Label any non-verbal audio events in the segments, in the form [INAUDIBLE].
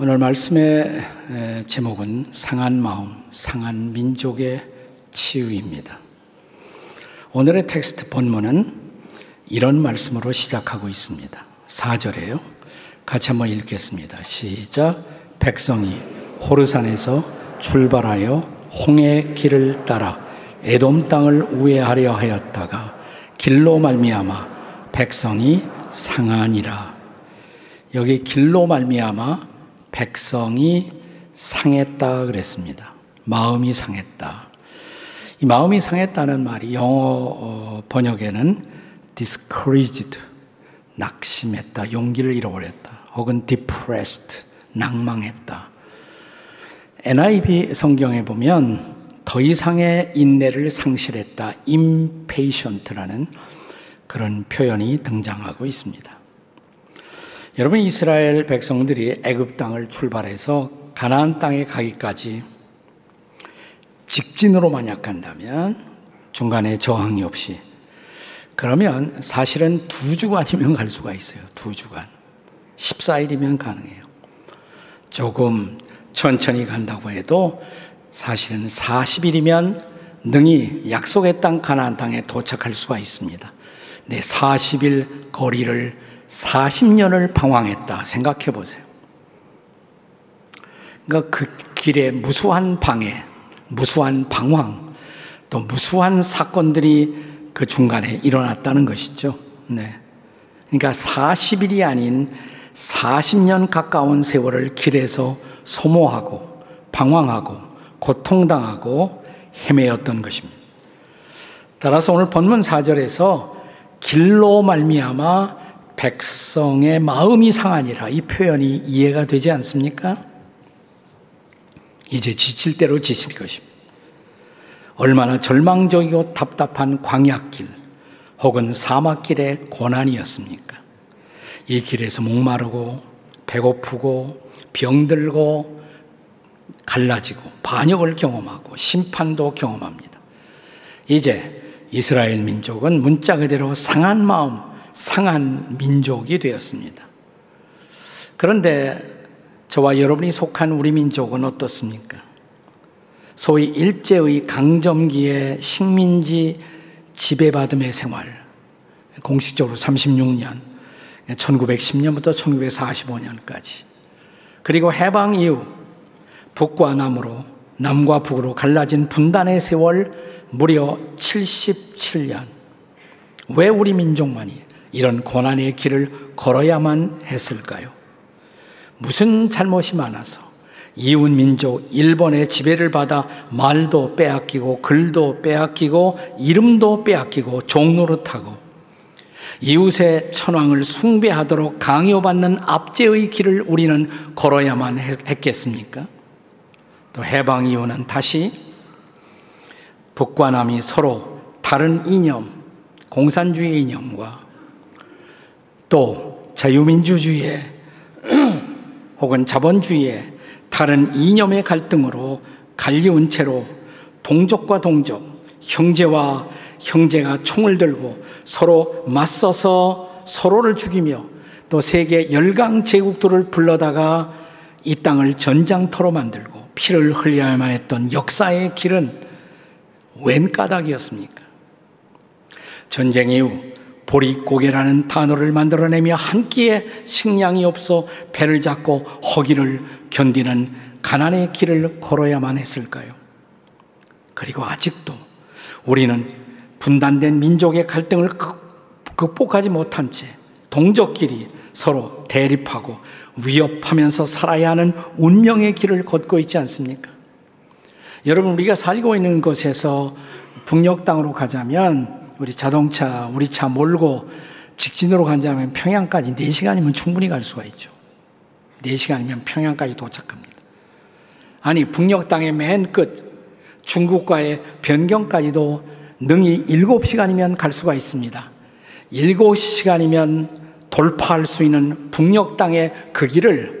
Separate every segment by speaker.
Speaker 1: 오늘 말씀의 제목은 상한 마음, 상한 민족의 치유입니다. 오늘의 텍스트 본문은 이런 말씀으로 시작하고 있습니다. 4절에요. 같이 한번 읽겠습니다. 시작. 백성이 호르산에서 출발하여 홍해 길을 따라 에돔 땅을 우회하려 하였다가 길로 말미암아 백성이 상하니라. 여기 길로 말미암아 백성이 상했다 그랬습니다. 마음이 상했다. 이 마음이 상했다는 말이 영어 어, 번역에는 discouraged, 낙심했다, 용기를 잃어버렸다, 혹은 depressed, 낭망했다. NIV 성경에 보면 더 이상의 인내를 상실했다, impatient라는 그런 표현이 등장하고 있습니다. 여러분 이스라엘 백성들이 애굽 땅을 출발해서 가나안 땅에 가기까지 직진으로 만약 간다면 중간에 저항이 없이 그러면 사실은 두 주간이면 갈 수가 있어요. 두 주간. 14일이면 가능해요. 조금 천천히 간다고 해도 사실은 40일이면 능히 약속의 땅 가나안 땅에 도착할 수가 있습니다. 네, 40일 거리를 40년을 방황했다 생각해 보세요. 그러니까 그 길에 무수한 방해, 무수한 방황, 또 무수한 사건들이 그 중간에 일어났다는 것이죠. 네. 그러니까 40일이 아닌 40년 가까운 세월을 길에서 소모하고 방황하고 고통당하고 헤매었던 것입니다. 따라서 오늘 본문 4절에서 길로 말미암아 백성의 마음이 상하니라 이 표현이 이해가 되지 않습니까? 이제 지칠 대로 지칠 것입니다. 얼마나 절망적이고 답답한 광약길 혹은 사막길의 고난이었습니까? 이 길에서 목마르고 배고프고 병들고 갈라지고 반역을 경험하고 심판도 경험합니다. 이제 이스라엘 민족은 문자 그대로 상한 마음, 상한 민족이 되었습니다. 그런데 저와 여러분이 속한 우리 민족은 어떻습니까? 소위 일제의 강점기의 식민지 지배받음의 생활, 공식적으로 36년, 1910년부터 1945년까지, 그리고 해방 이후 북과 남으로, 남과 북으로 갈라진 분단의 세월 무려 77년. 왜 우리 민족만이 이런 고난의 길을 걸어야만 했을까요? 무슨 잘못이 많아서 이웃 민족 일본의 지배를 받아 말도 빼앗기고 글도 빼앗기고 이름도 빼앗기고 종노릇하고 이웃의 천황을 숭배하도록 강요받는 압제의 길을 우리는 걸어야만 했겠습니까? 또 해방 이후는 다시 북과 남이 서로 다른 이념, 공산주의 이념과 또 자유민주주의의 [CLEARS THROAT] 혹은 자본주의의 다른 이념의 갈등으로 갈리운 채로 동족과 동족, 형제와 형제가 총을 들고 서로 맞서서 서로를 죽이며 또 세계 열강 제국들을 불러다가 이 땅을 전장터로 만들고 피를 흘려야만 했던 역사의 길은 웬 까닭이었습니까? 전쟁 이후 보릿고개라는 단어를 만들어내며 한 끼에 식량이 없어 배를 잡고 허기를 견디는 가난의 길을 걸어야만 했을까요? 그리고 아직도 우리는 분단된 민족의 갈등을 극복하지 못한 채 동족끼리 서로 대립하고 위협하면서 살아야 하는 운명의 길을 걷고 있지 않습니까? 여러분, 우리가 살고 있는 곳에서 북녘 땅으로 가자면 우리 자동차, 우리 차 몰고 직진으로 간다면 평양까지 4시간이면 충분히 갈 수가 있죠. 4시간이면 평양까지 도착합니다. 아니, 북녘 땅의 맨 끝, 중국과의 변경까지도 능히 7시간이면 갈 수가 있습니다. 7시간이면 돌파할 수 있는 북녘 땅의 그 길을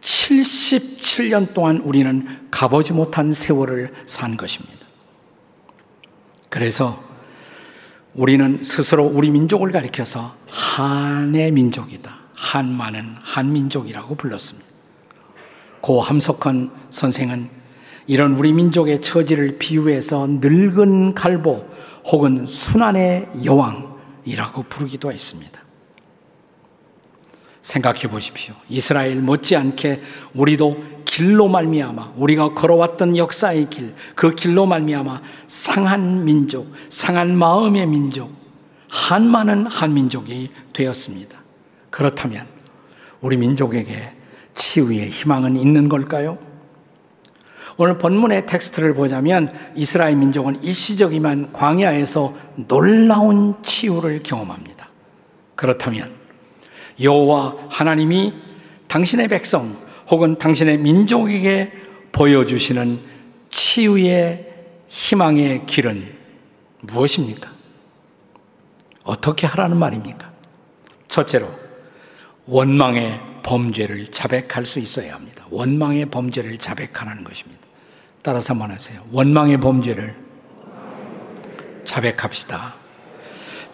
Speaker 1: 77년 동안 우리는 가보지 못한 세월을 산 것입니다. 그래서 우리는 스스로 우리 민족을 가리켜서 한의 민족이다. 한만은 한민족이라고 불렀습니다. 고 함석헌 선생은 이런 우리 민족의 처지를 비유해서 늙은 갈보 혹은 순환의 여왕이라고 부르기도 했습니다. 생각해 보십시오. 이스라엘 못지않게 우리도 길로 말미암아 우리가 걸어왔던 역사의 길, 그 길로 말미암아 상한 민족, 상한 마음의 민족, 한 많은 한민족이 되었습니다. 그렇다면 우리 민족에게 치유의 희망은 있는 걸까요? 오늘 본문의 텍스트를 보자면 이스라엘 민족은 일시적이만 광야에서 놀라운 치유를 경험합니다. 그렇다면 여호와 하나님이 당신의 백성 혹은 당신의 민족에게 보여주시는 치유의 희망의 길은 무엇입니까? 어떻게 하라는 말입니까? 첫째로 원망의 범죄를 자백할 수 있어야 합니다. 원망의 범죄를 자백하라는 것입니다. 따라서 한번 하세요. 원망의 범죄를 자백합시다.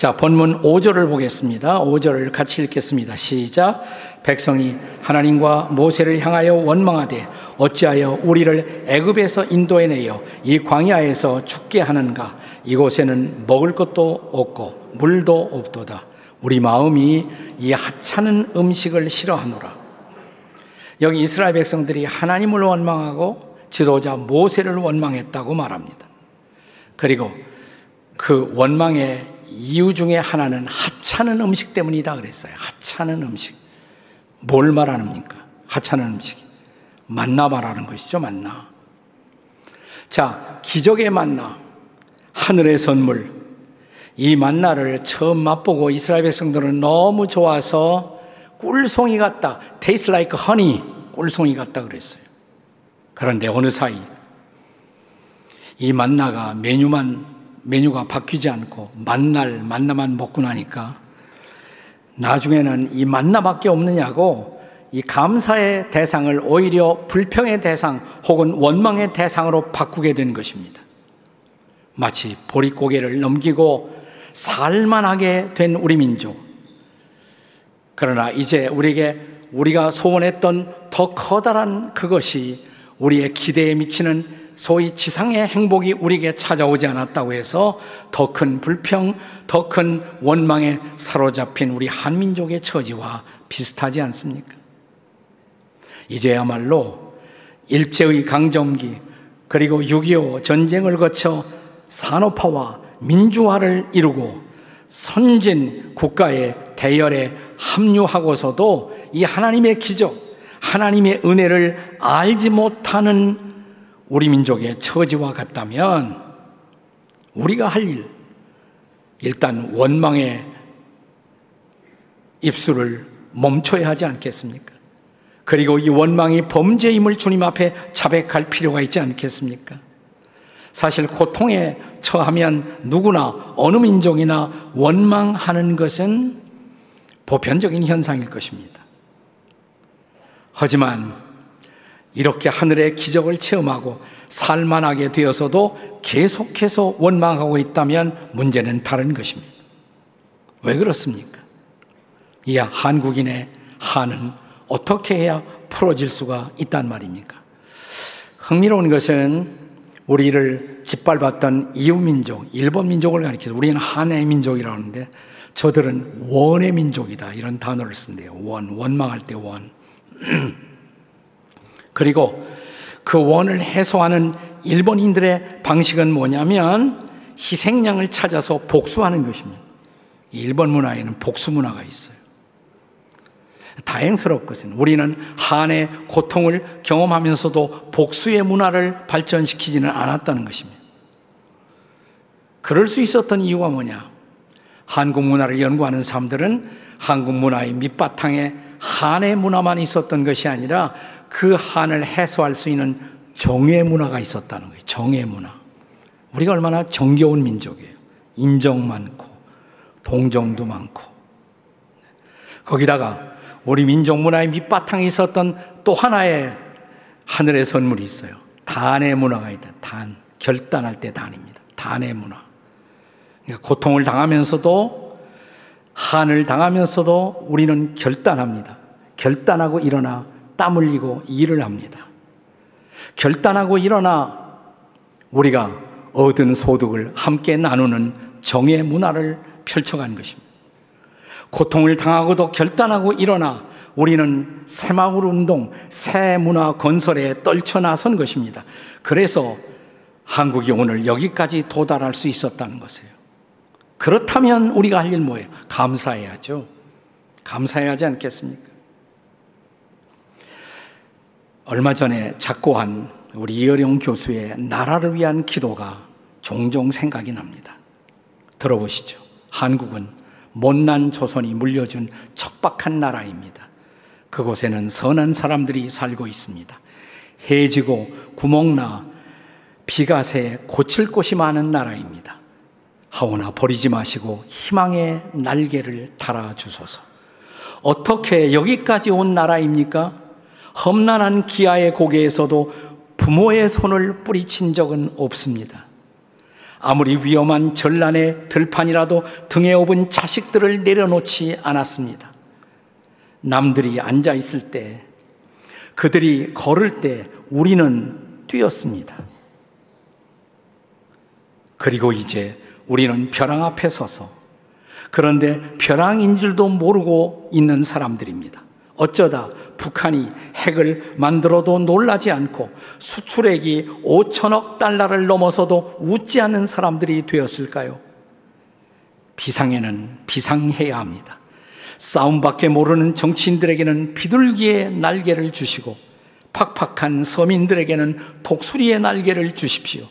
Speaker 1: 자, 본문 5절을 보겠습니다. 5절을 같이 읽겠습니다. 시작. 백성이 하나님과 모세를 향하여 원망하되 어찌하여 우리를 애굽에서 인도해내어 이 광야에서 죽게 하는가? 이곳에는 먹을 것도 없고 물도 없도다. 우리 마음이 이 하찮은 음식을 싫어하노라. 여기 이스라엘 백성들이 하나님을 원망하고 지도자 모세를 원망했다고 말합니다. 그리고 그 원망의 이유 중에 하나는 하찮은 음식 때문이다 그랬어요. 하찮은 음식. 뭘 말하는입니까? 하찮은 음식. 만나 말하는 것이죠, 만나. 자, 기적의 만나. 하늘의 선물. 이 만나를 처음 맛보고 이스라엘 백성들은 너무 좋아서 꿀송이 같다. taste like honey. 꿀송이 같다 그랬어요. 그런데 어느 사이 이 만나가 메뉴만 메뉴가 바뀌지 않고 만날 만나만 먹고 나니까 나중에는 이 만나밖에 없느냐고 이 감사의 대상을 오히려 불평의 대상 혹은 원망의 대상으로 바꾸게 된 것입니다. 마치 보릿고개를 넘기고 살만하게 된 우리 민족. 그러나 이제 우리에게 우리가 소원했던 더 커다란 그것이 우리의 기대에 미치는 소위 지상의 행복이 우리에게 찾아오지 않았다고 해서 더 큰 불평, 더 큰 원망에 사로잡힌 우리 한민족의 처지와 비슷하지 않습니까? 이제야말로 일제의 강점기, 그리고 6.25 전쟁을 거쳐 산업화와 민주화를 이루고 선진 국가의 대열에 합류하고서도 이 하나님의 기적, 하나님의 은혜를 알지 못하는 우리 민족의 처지와 같다면 우리가 할 일, 일단 원망의 입술을 멈춰야 하지 않겠습니까? 그리고 이 원망이 범죄임을 주님 앞에 자백할 필요가 있지 않겠습니까? 사실 고통에 처하면 누구나 어느 민족이나 원망하는 것은 보편적인 현상일 것입니다. 하지만 이렇게 하늘의 기적을 체험하고 살만하게 되어서도 계속해서 원망하고 있다면 문제는 다른 것입니다. 왜 그렇습니까? 이 한국인의 한은 어떻게 해야 풀어질 수가 있단 말입니까? 흥미로운 것은 우리를 짓밟았던 이웃민족, 일본 민족을 가리켜서 우리는 한의 민족이라고 하는데 저들은 원의 민족이다. 이런 단어를 쓴대요. 원, 원망할 때 원. [CLEARS THROAT] 그리고 그 원을 해소하는 일본인들의 방식은 뭐냐면 희생양을 찾아서 복수하는 것입니다. 일본 문화에는 복수 문화가 있어요. 다행스럽 것은 우리는 한의 고통을 경험하면서도 복수의 문화를 발전시키지는 않았다는 것입니다. 그럴 수 있었던 이유가 뭐냐? 한국 문화를 연구하는 사람들은 한국 문화의 밑바탕에 한의 문화만 있었던 것이 아니라 그 한을 해소할 수 있는 정의 문화가 있었다는 거예요. 정의 문화. 우리가 얼마나 정겨운 민족이에요. 인정 많고, 동정도 많고. 거기다가 우리 민족 문화의 밑바탕에 있었던 또 하나의 하늘의 선물이 있어요. 단의 문화가 있다. 단. 결단할 때 단입니다. 단의 문화. 그러니까 고통을 당하면서도 한을 당하면서도 우리는 결단합니다. 결단하고 일어나 땀 흘리고 일을 합니다. 결단하고 일어나 우리가 얻은 소득을 함께 나누는 정의 문화를 펼쳐간 것입니다. 고통을 당하고도 결단하고 일어나 우리는 새마을 운동, 새 문화 건설에 떨쳐 나선 것입니다. 그래서 한국이 오늘 여기까지 도달할 수 있었다는 것이에요. 그렇다면 우리가 할 일 뭐예요? 감사해야죠. 감사해야 하지 않겠습니까? 얼마 전에 작고한 우리 이어령 교수의 나라를 위한 기도가 종종 생각이 납니다. 들어보시죠. 한국은 못난 조선이 물려준 척박한 나라입니다. 그곳에는 선한 사람들이 살고 있습니다. 해지고 구멍나 비가 새 고칠 곳이 많은 나라입니다. 하오나 버리지 마시고 희망의 날개를 달아 주소서. 어떻게 여기까지 온 나라입니까? 험난한 기아의 고개에서도 부모의 손을 뿌리친 적은 없습니다. 아무리 위험한 전란의 들판이라도 등에 업은 자식들을 내려놓지 않았습니다. 남들이 앉아 있을 때, 그들이 걸을 때 우리는 뛰었습니다. 그리고 이제 우리는 벼랑 앞에 서서 그런데 벼랑인 줄도 모르고 있는 사람들입니다. 어쩌다 북한이 핵을 만들어도 놀라지 않고 수출액이 5천억 달러를 넘어서도 웃지 않는 사람들이 되었을까요? 비상에는 비상해야 합니다. 싸움밖에 모르는 정치인들에게는 비둘기의 날개를 주시고 팍팍한 서민들에게는 독수리의 날개를 주십시오.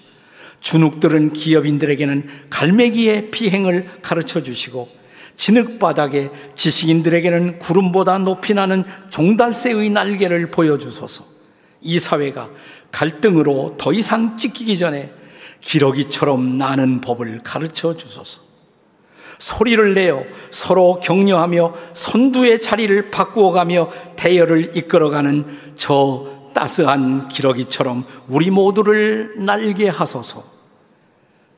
Speaker 1: 주눅들은 기업인들에게는 갈매기의 비행을 가르쳐 주시고 진흙바닥에 지식인들에게는 구름보다 높이 나는 종달새의 날개를 보여주소서. 이 사회가 갈등으로 더 이상 찢기기 전에 기러기처럼 나는 법을 가르쳐 주소서. 소리를 내어 서로 격려하며 선두의 자리를 바꾸어가며 대열을 이끌어가는 저 따스한 기러기처럼 우리 모두를 날게 하소서.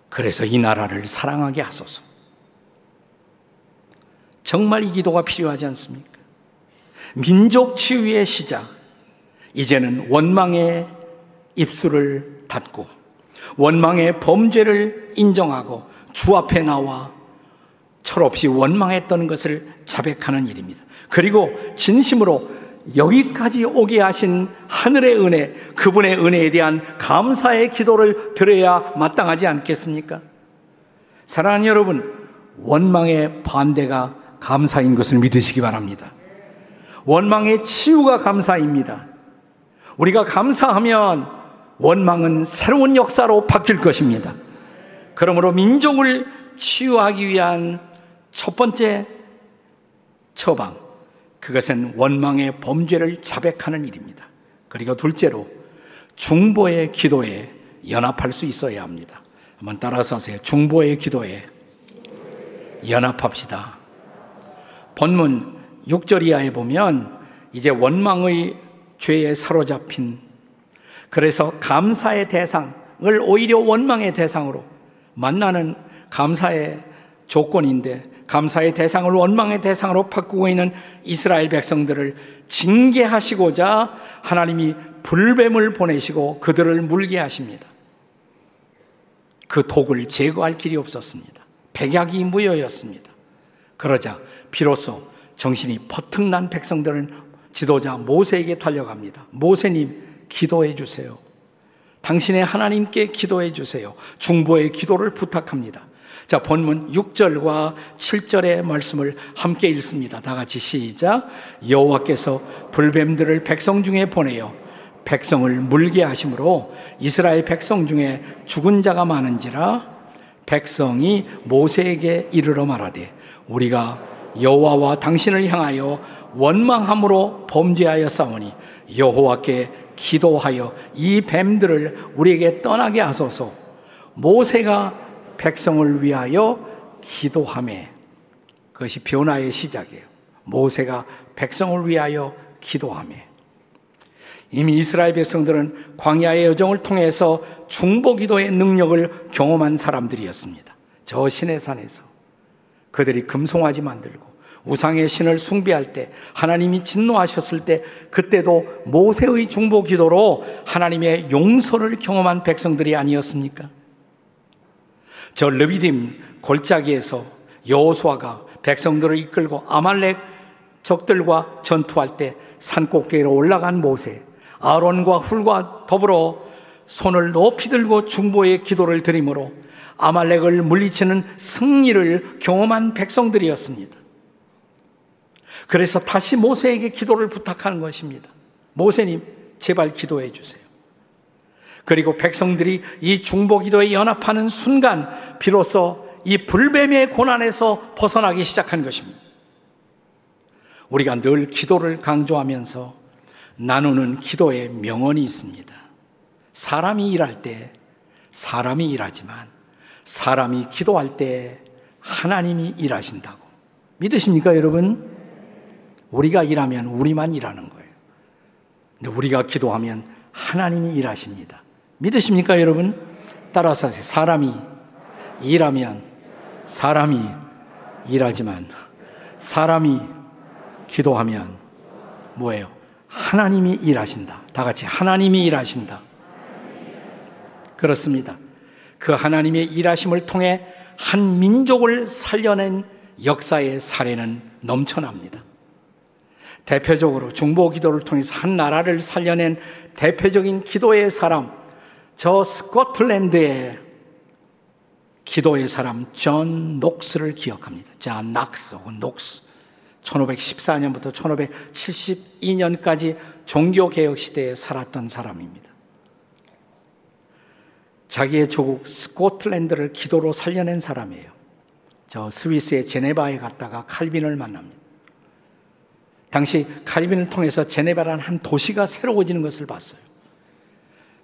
Speaker 1: 그래서 이 나라를 사랑하게 하소서. 정말 이 기도가 필요하지 않습니까? 민족 치유의 시작. 이제는 원망의 입술을 닫고 원망의 범죄를 인정하고 주 앞에 나와 철없이 원망했던 것을 자백하는 일입니다. 그리고 진심으로 여기까지 오게 하신 하늘의 은혜, 그분의 은혜에 대한 감사의 기도를 드려야 마땅하지 않겠습니까? 사랑하는 여러분, 원망의 반대가 감사인 것을 믿으시기 바랍니다. 원망의 치유가 감사입니다. 우리가 감사하면 원망은 새로운 역사로 바뀔 것입니다. 그러므로 민족을 치유하기 위한 첫 번째 처방, 그것은 원망의 범죄를 자백하는 일입니다. 그리고 둘째로 중보의 기도에 연합할 수 있어야 합니다. 한번 따라서 하세요. 중보의 기도에 연합합시다. 본문 6절 이하에 보면 이제 원망의 죄에 사로잡힌 그래서 감사의 대상을 오히려 원망의 대상으로 만나는 감사의 조건인데 감사의 대상을 원망의 대상으로 바꾸고 있는 이스라엘 백성들을 징계하시고자 하나님이 불뱀을 보내시고 그들을 물게 하십니다. 그 독을 제거할 길이 없었습니다. 백약이 무효였습니다. 그러자 비로소 정신이 퍼뜩 난 백성들은 지도자 모세에게 달려갑니다. 모세님, 기도해 주세요. 당신의 하나님께 기도해 주세요. 중보의 기도를 부탁합니다. 자, 본문 6절과 7절의 말씀을 함께 읽습니다. 다 같이 시작. 여호와께서 불뱀들을 백성 중에 보내어 백성을 물게 하심으로 이스라엘 백성 중에 죽은 자가 많은지라 백성이 모세에게 이르러 말하되 우리가 여호와와 당신을 향하여 원망함으로 범죄하여 싸우니 여호와께 기도하여 이 뱀들을 우리에게 떠나게 하소서. 모세가 백성을 위하여 기도함에 그것이 변화의 시작이에요. 모세가 백성을 위하여 기도함에 이미 이스라엘 백성들은 광야의 여정을 통해서 중보 기도의 능력을 경험한 사람들이었습니다. 저 시내산에서 그들이 금송아지 만들고 우상의 신을 숭배할 때 하나님이 진노하셨을 때 그때도 모세의 중보 기도로 하나님의 용서를 경험한 백성들이 아니었습니까? 저 르비딤 골짜기에서 여호수아가 백성들을 이끌고 아말렉 적들과 전투할 때 산꼭대기로 올라간 모세 아론과 훌과 더불어 손을 높이 들고 중보의 기도를 드림으로 아말렉을 물리치는 승리를 경험한 백성들이었습니다. 그래서 다시 모세에게 기도를 부탁하는 것입니다. 모세님, 제발 기도해 주세요. 그리고 백성들이 이 중보 기도에 연합하는 순간 비로소 이 불뱀의 고난에서 벗어나기 시작한 것입니다. 우리가 늘 기도를 강조하면서 나누는 기도의 명언이 있습니다. 사람이 일할 때 사람이 일하지만 사람이 기도할 때 하나님이 일하신다고. 믿으십니까, 여러분? 우리가 일하면 우리만 일하는 거예요. 근데 우리가 기도하면 하나님이 일하십니다. 믿으십니까, 여러분? 따라서 하세요. 사람이 일하면 사람이 일하지만 사람이 기도하면 뭐예요? 하나님이 일하신다. 다 같이 하나님이 일하신다. 그렇습니다. 그 하나님의 일하심을 통해 한 민족을 살려낸 역사의 사례는 넘쳐납니다. 대표적으로 중보 기도를 통해서 한 나라를 살려낸 대표적인 기도의 사람, 저 스코틀랜드의 기도의 사람 존 녹스를 기억합니다. 존 낙스 혹은 녹스. 1514년부터 1572년까지 종교개혁 시대에 살았던 사람입니다. 자기의 조국 스코틀랜드를 기도로 살려낸 사람이에요. 저 스위스의 제네바에 갔다가 칼빈을 만납니다. 당시 칼빈을 통해서 제네바라는 한 도시가 새로워지는 것을 봤어요.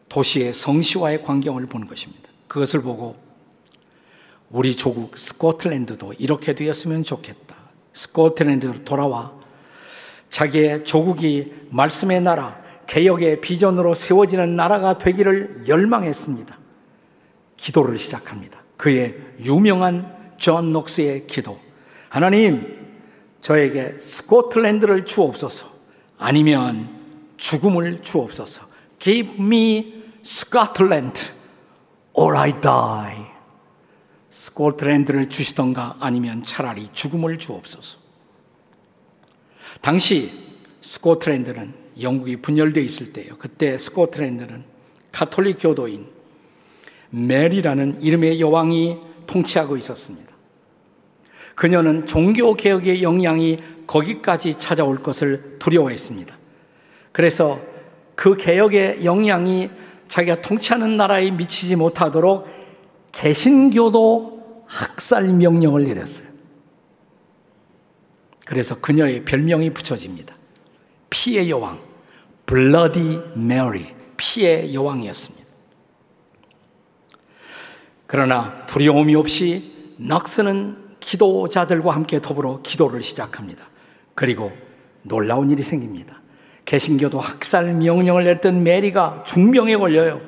Speaker 1: 도시의 성시와의 광경을 보는 것입니다. 그것을 보고 우리 조국 스코틀랜드도 이렇게 되었으면 좋겠다. 스코틀랜드로 돌아와 자기의 조국이 말씀의 나라, 개혁의 비전으로 세워지는 나라가 되기를 열망했습니다. 기도를 시작합니다. 그의 유명한 존 녹스의 기도. 하나님, 저에게 스코틀랜드를 주옵소서. 아니면 죽음을 주옵소서. Give me Scotland or I die. 스코틀랜드를 주시던가 아니면 차라리 죽음을 주옵소서. 당시 스코틀랜드는 영국이 분열되어 있을 때요. 그때 스코틀랜드는 카톨릭 교도인 메리라는 이름의 여왕이 통치하고 있었습니다. 그녀는 종교 개혁의 영향이 거기까지 찾아올 것을 두려워했습니다. 그래서 그 개혁의 영향이 자기가 통치하는 나라에 미치지 못하도록 개신교도 학살 명령을 내렸어요. 그래서 그녀의 별명이 붙여집니다. 피의 여왕, 블러디 메리, 피의 여왕이었습니다. 그러나 두려움이 없이 넉스는 기도자들과 함께 더불어 기도를 시작합니다. 그리고 놀라운 일이 생깁니다. 개신교도 학살 명령을 냈던 메리가 중병에 걸려요.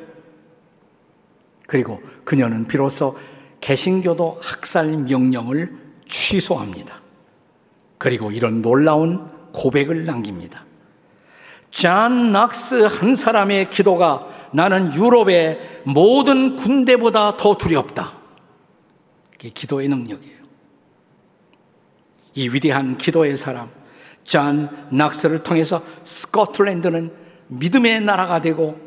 Speaker 1: 그리고 그녀는 비로소 개신교도 학살 명령을 취소합니다. 그리고 이런 놀라운 고백을 남깁니다. 잔 낙스 한 사람의 기도가 나는 유럽의 모든 군대보다 더 두렵다. 이게 기도의 능력이에요. 이 위대한 기도의 사람, 잔 낙스를 통해서 스코틀랜드는 믿음의 나라가 되고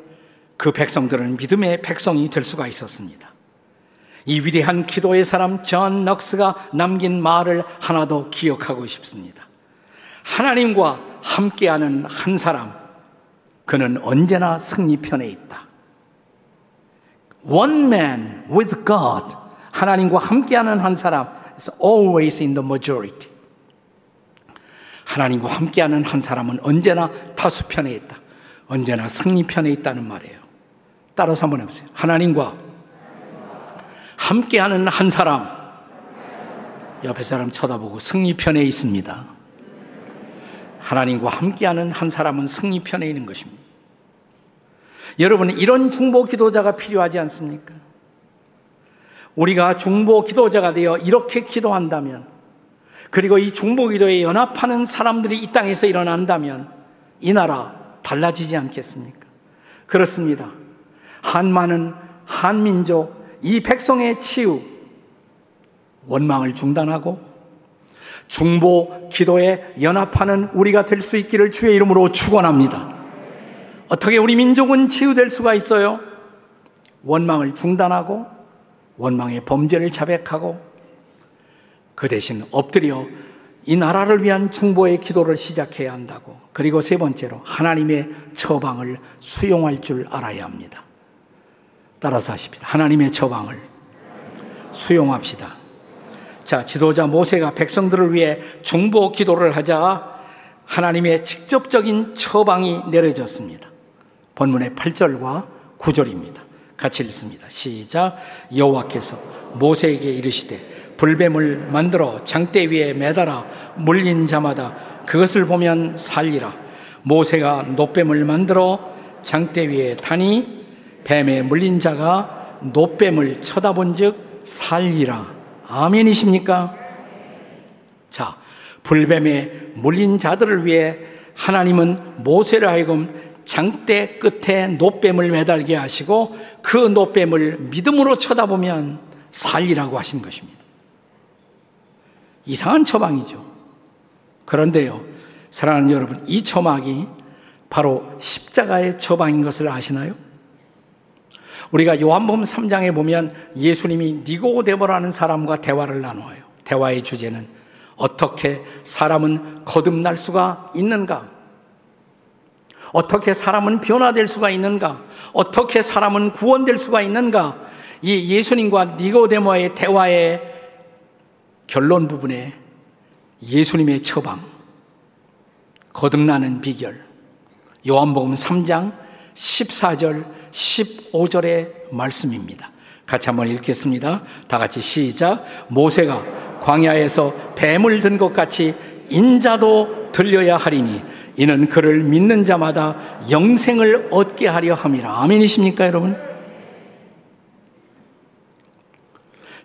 Speaker 1: 그 백성들은 믿음의 백성이 될 수가 있었습니다. 이 위대한 기도의 사람 존 넉스가 남긴 말을 하나 더 기억하고 싶습니다. 하나님과 함께하는 한 사람, 그는 언제나 승리편에 있다. One man with God, 하나님과 함께하는 한 사람 is always in the majority. 하나님과 함께하는 한 사람은 언제나 다수편에 있다. 언제나 승리편에 있다는 말이에요. 따라서 한번 해보세요. 하나님과 함께하는 한 사람, 옆에 사람 쳐다보고 승리편에 있습니다. 하나님과 함께하는 한 사람은 승리편에 있는 것입니다. 여러분, 이런 중보 기도자가 필요하지 않습니까? 우리가 중보 기도자가 되어 이렇게 기도한다면 그리고 이 중보 기도에 연합하는 사람들이 이 땅에서 일어난다면 이 나라 달라지지 않겠습니까? 그렇습니다. 한만은 한민족, 이 백성의 치유, 원망을 중단하고 중보 기도에 연합하는 우리가 될 수 있기를 주의 이름으로 축원합니다. 어떻게 우리 민족은 치유될 수가 있어요? 원망을 중단하고 원망의 범죄를 자백하고 그 대신 엎드려 이 나라를 위한 중보의 기도를 시작해야 한다고. 그리고 세 번째로 하나님의 처방을 수용할 줄 알아야 합니다. 따라서 하십니다. 하나님의 처방을 수용합시다. 자, 지도자 모세가 백성들을 위해 중보 기도를 하자 하나님의 직접적인 처방이 내려졌습니다. 본문의 8절과 9절입니다. 같이 읽습니다. 시작. 여호와께서 모세에게 이르시되 불뱀을 만들어 장대 위에 매달아 물린 자마다 그것을 보면 살리라. 모세가 노뱀을 만들어 장대 위에 타니 뱀에 물린 자가 노뱀을 쳐다본즉 살리라. 아멘이십니까? 자, 불뱀에 물린 자들을 위해 하나님은 모세를 하여금 장대 끝에 노뱀을 매달게 하시고 그 노뱀을 믿음으로 쳐다보면 살리라고 하신 것입니다. 이상한 처방이죠. 그런데요, 사랑하는 여러분, 이 처막이 바로 십자가의 처방인 것을 아시나요? 우리가 요한복음 3장에 보면 예수님이 니고데모라는 사람과 대화를 나누어요. 대화의 주제는 어떻게 사람은 거듭날 수가 있는가? 어떻게 사람은 변화될 수가 있는가? 어떻게 사람은 구원될 수가 있는가? 이 예수님과 니고데모의 대화의 결론 부분에 예수님의 처방, 거듭나는 비결, 요한복음 3장 14절, 15절의 말씀입니다. 같이 한번 읽겠습니다. 다 같이 시작. 모세가 광야에서 뱀을 든 것 같이 인자도 들려야 하리니 이는 그를 믿는 자마다 영생을 얻게 하려 함이라. 아멘이십니까, 여러분?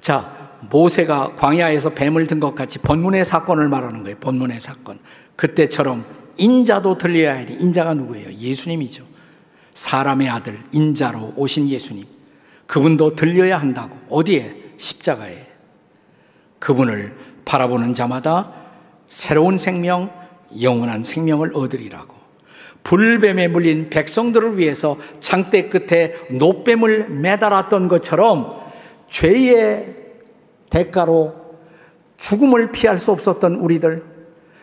Speaker 1: 자, 모세가 광야에서 뱀을 든 것 같이 본문의 사건을 말하는 거예요. 본문의 사건. 그때처럼 인자도 들려야 하리. 인자가 누구예요? 예수님이죠. 사람의 아들, 인자로 오신 예수님. 그분도 들려야 한다고. 어디에? 십자가에. 그분을 바라보는 자마다 새로운 생명, 영원한 생명을 얻으리라고. 불뱀에 물린 백성들을 위해서 장대 끝에 노뱀을 매달았던 것처럼 죄의 대가로 죽음을 피할 수 없었던 우리들.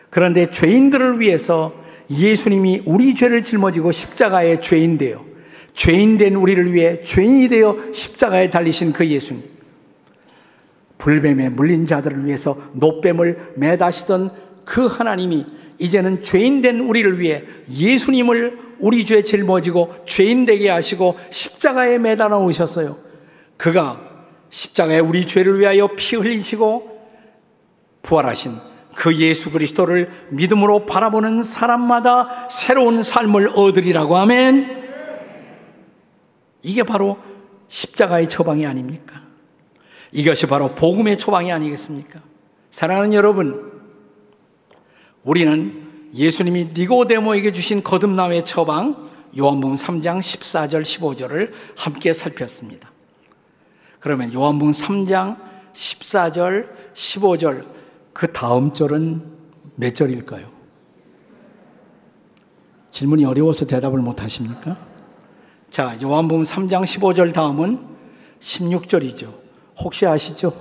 Speaker 1: 그런데 죄인들을 위해서 예수님이 우리 죄를 짊어지고 십자가에 죄인 되어 죄인 된 우리를 위해 죄인이 되어 십자가에 달리신 그 예수님. 불뱀에 물린 자들을 위해서 노뱀을 매다시던 그 하나님이 이제는 죄인 된 우리를 위해 예수님을 우리 죄 짊어지고 죄인 되게 하시고 십자가에 매달아 오셨어요. 그가 십자가에 우리 죄를 위하여 피 흘리시고 부활하신 그 예수 그리스도를 믿음으로 바라보는 사람마다 새로운 삶을 얻으리라고 하면 이게 바로 십자가의 처방이 아닙니까? 이것이 바로 복음의 처방이 아니겠습니까? 사랑하는 여러분, 우리는 예수님이 니고데모에게 주신 거듭남의 처방 요한복음 3장 14절 15절을 함께 살폈습니다. 그러면 요한복음 3장 14절 15절 그 다음 절은 몇 절일까요? 질문이 어려워서 대답을 못 하십니까? 자, 요한복음 3장 15절 다음은 16절이죠. 혹시 아시죠?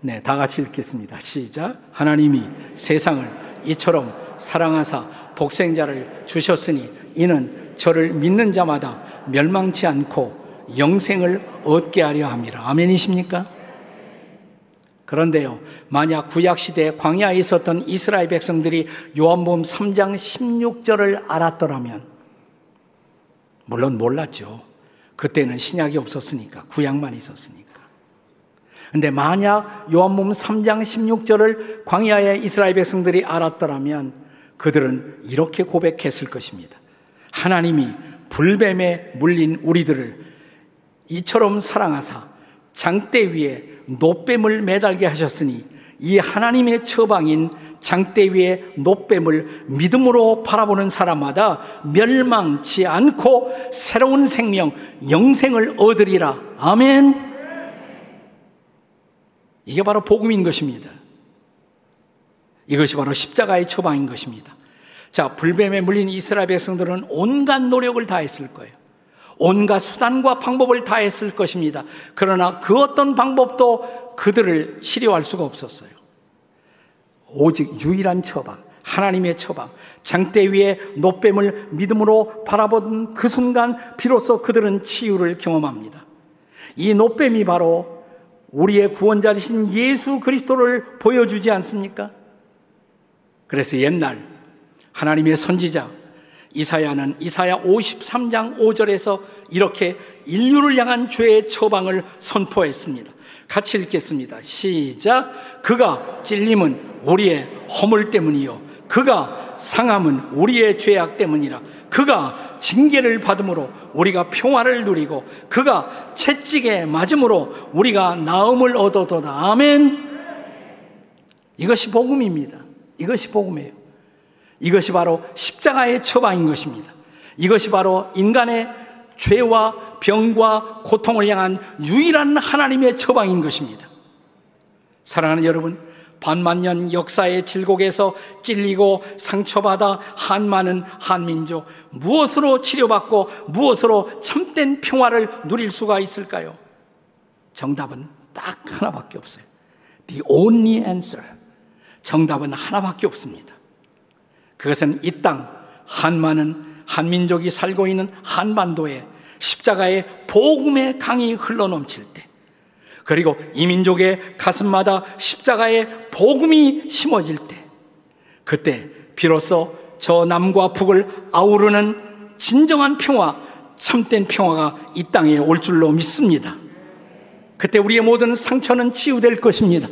Speaker 1: 네, 다 같이 읽겠습니다. 시작. 하나님이 세상을 이처럼 사랑하사 독생자를 주셨으니 이는 저를 믿는 자마다 멸망치 않고 영생을 얻게 하려 함이라. 아멘이십니까? 그런데요, 만약 구약시대 광야에 있었던 이스라엘 백성들이 요한복음 3장 16절을 알았더라면, 물론 몰랐죠. 그때는 신약이 없었으니까, 구약만 있었으니까. 근데 만약 요한복음 3장 16절을 광야의 이스라엘 백성들이 알았더라면 그들은 이렇게 고백했을 것입니다. 하나님이 불뱀에 물린 우리들을 이처럼 사랑하사 장대 위에 노뱀을 매달게 하셨으니 이 하나님의 처방인 장대 위에 노뱀을 믿음으로 바라보는 사람마다 멸망치 않고 새로운 생명, 영생을 얻으리라. 아멘. 이게 바로 복음인 것입니다. 이것이 바로 십자가의 처방인 것입니다. 자, 불뱀에 물린 이스라엘 백성들은 온갖 노력을 다했을 거예요. 온갖 수단과 방법을 다했을 것입니다. 그러나 그 어떤 방법도 그들을 치료할 수가 없었어요. 오직 유일한 처방, 하나님의 처방, 장대 위에 노뱀을 믿음으로 바라보던 그 순간 비로소 그들은 치유를 경험합니다. 이 노뱀이 바로 우리의 구원자이신 예수 그리스도를 보여주지 않습니까? 그래서 옛날 하나님의 선지자 이사야는 이사야 53장 5절에서 이렇게 인류를 향한 죄의 처방을 선포했습니다. 같이 읽겠습니다. 시작. 그가 찔림은 우리의 허물 때문이요. 그가 상함은 우리의 죄악 때문이라. 그가 징계를 받음으로 우리가 평화를 누리고 그가 채찍에 맞음으로 우리가 나음을 얻어도다. 아멘. 이것이 복음입니다. 이것이 복음이에요. 이것이 바로 십자가의 처방인 것입니다. 이것이 바로 인간의 죄와 병과 고통을 향한 유일한 하나님의 처방인 것입니다. 사랑하는 여러분, 반만년 역사의 질곡에서 찔리고 상처받아 한 많은 한민족 무엇으로 치료받고 무엇으로 참된 평화를 누릴 수가 있을까요? 정답은 딱 하나밖에 없어요. The only answer. 정답은 하나밖에 없습니다. 그것은 이 땅 한많은 한민족이 살고 있는 한반도에 십자가의 복음의 강이 흘러넘칠 때 그리고 이 민족의 가슴마다 십자가의 복음이 심어질 때 그때 비로소 저 남과 북을 아우르는 진정한 평화, 참된 평화가 이 땅에 올 줄로 믿습니다. 그때 우리의 모든 상처는 치유될 것입니다.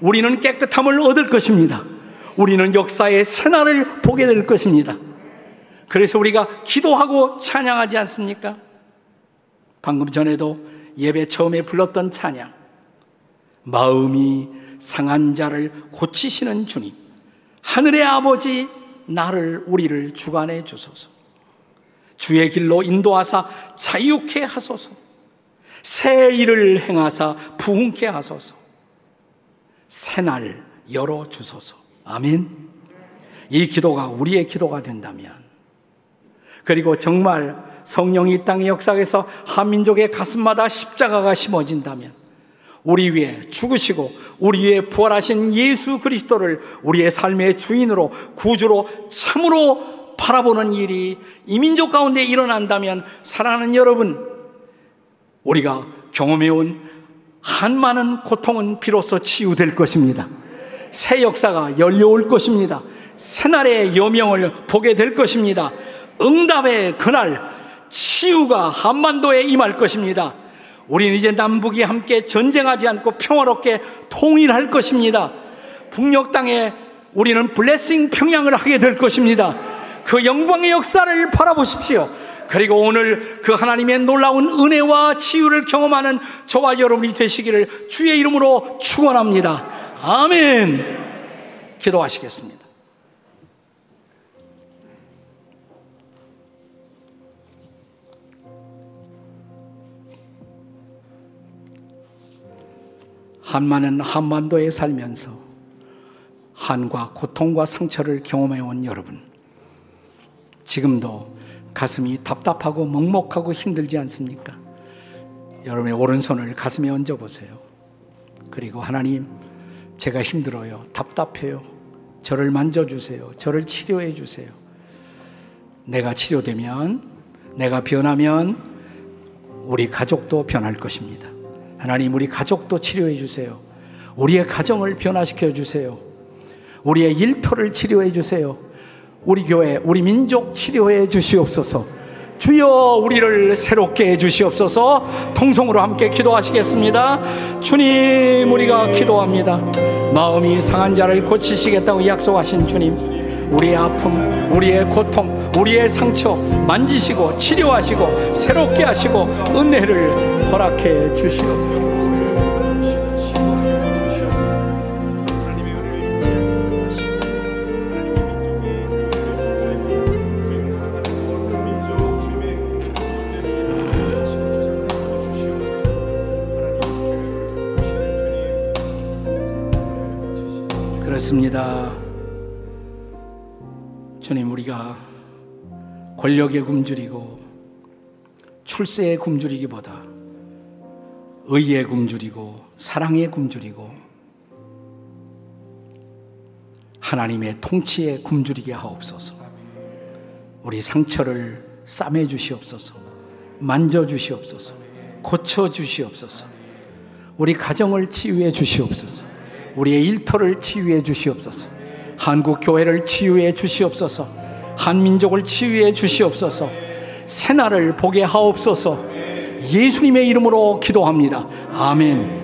Speaker 1: 우리는 깨끗함을 얻을 것입니다. 우리는 역사의 새날을 보게 될 것입니다. 그래서 우리가 기도하고 찬양하지 않습니까? 방금 전에도 예배 처음에 불렀던 찬양. 마음이 상한 자를 고치시는 주님. 하늘의 아버지, 나를, 우리를 주관해 주소서. 주의 길로 인도하사 자유케 하소서. 새 일을 행하사 부흥케 하소서. 새날 열어 주소서. 아멘. 이 기도가 우리의 기도가 된다면, 그리고 정말 성령이 땅의 역사에서 한민족의 가슴마다 십자가가 심어진다면, 우리 위에 죽으시고 우리 위에 부활하신 예수 그리스도를 우리의 삶의 주인으로 구주로 참으로 바라보는 일이 이민족 가운데 일어난다면 사랑하는 여러분 우리가 경험해온 한 많은 고통은 비로소 치유될 것입니다. 새 역사가 열려올 것입니다. 새날의 여명을 보게 될 것입니다. 응답의 그날 치유가 한반도에 임할 것입니다. 우리는 이제 남북이 함께 전쟁하지 않고 평화롭게 통일할 것입니다. 북녘 땅에 우리는 블레싱 평양을 하게 될 것입니다. 그 영광의 역사를 바라보십시오. 그리고 오늘 그 하나님의 놀라운 은혜와 치유를 경험하는 저와 여러분이 되시기를 주의 이름으로 축원합니다. 아멘. 기도하시겠습니다. 한마는 한반도에 살면서 한과 고통과 상처를 경험해 온 여러분. 지금도 가슴이 답답하고 먹먹하고 힘들지 않습니까? 여러분의 오른손을 가슴에 얹어 보세요. 그리고 하나님, 제가 힘들어요. 답답해요. 저를 만져주세요. 저를 치료해 주세요. 내가 치료되면, 내가 변하면 우리 가족도 변할 것입니다. 하나님, 우리 가족도 치료해 주세요. 우리의 가정을 변화시켜 주세요. 우리의 일터를 치료해 주세요. 우리 교회, 우리 민족 치료해 주시옵소서. 주여 우리를 새롭게 해 주시옵소서 통성으로 함께 기도하시겠습니다. 주님 우리가 기도합니다. 마음이 상한 자를 고치시겠다고 약속하신 주님 우리의 아픔, 우리의 고통, 우리의 상처 만지시고 치료하시고 새롭게 하시고 은혜를 허락해 주시옵소서. 기도하겠습니다. 주님, 우리가 권력에 굶주리고 출세에 굶주리기보다 의에 굶주리고 사랑에 굶주리고 하나님의 통치에 굶주리게 하옵소서. 우리 상처를 싸매 주시옵소서. 만져 주시옵소서. 고쳐 주시옵소서. 우리 가정을 치유해 주시옵소서. 우리의 일터를 치유해 주시옵소서. 한국 교회를 치유해 주시옵소서. 한민족을 치유해 주시옵소서. 새날을 보게 하옵소서. 예수님의 이름으로 기도합니다. 아멘.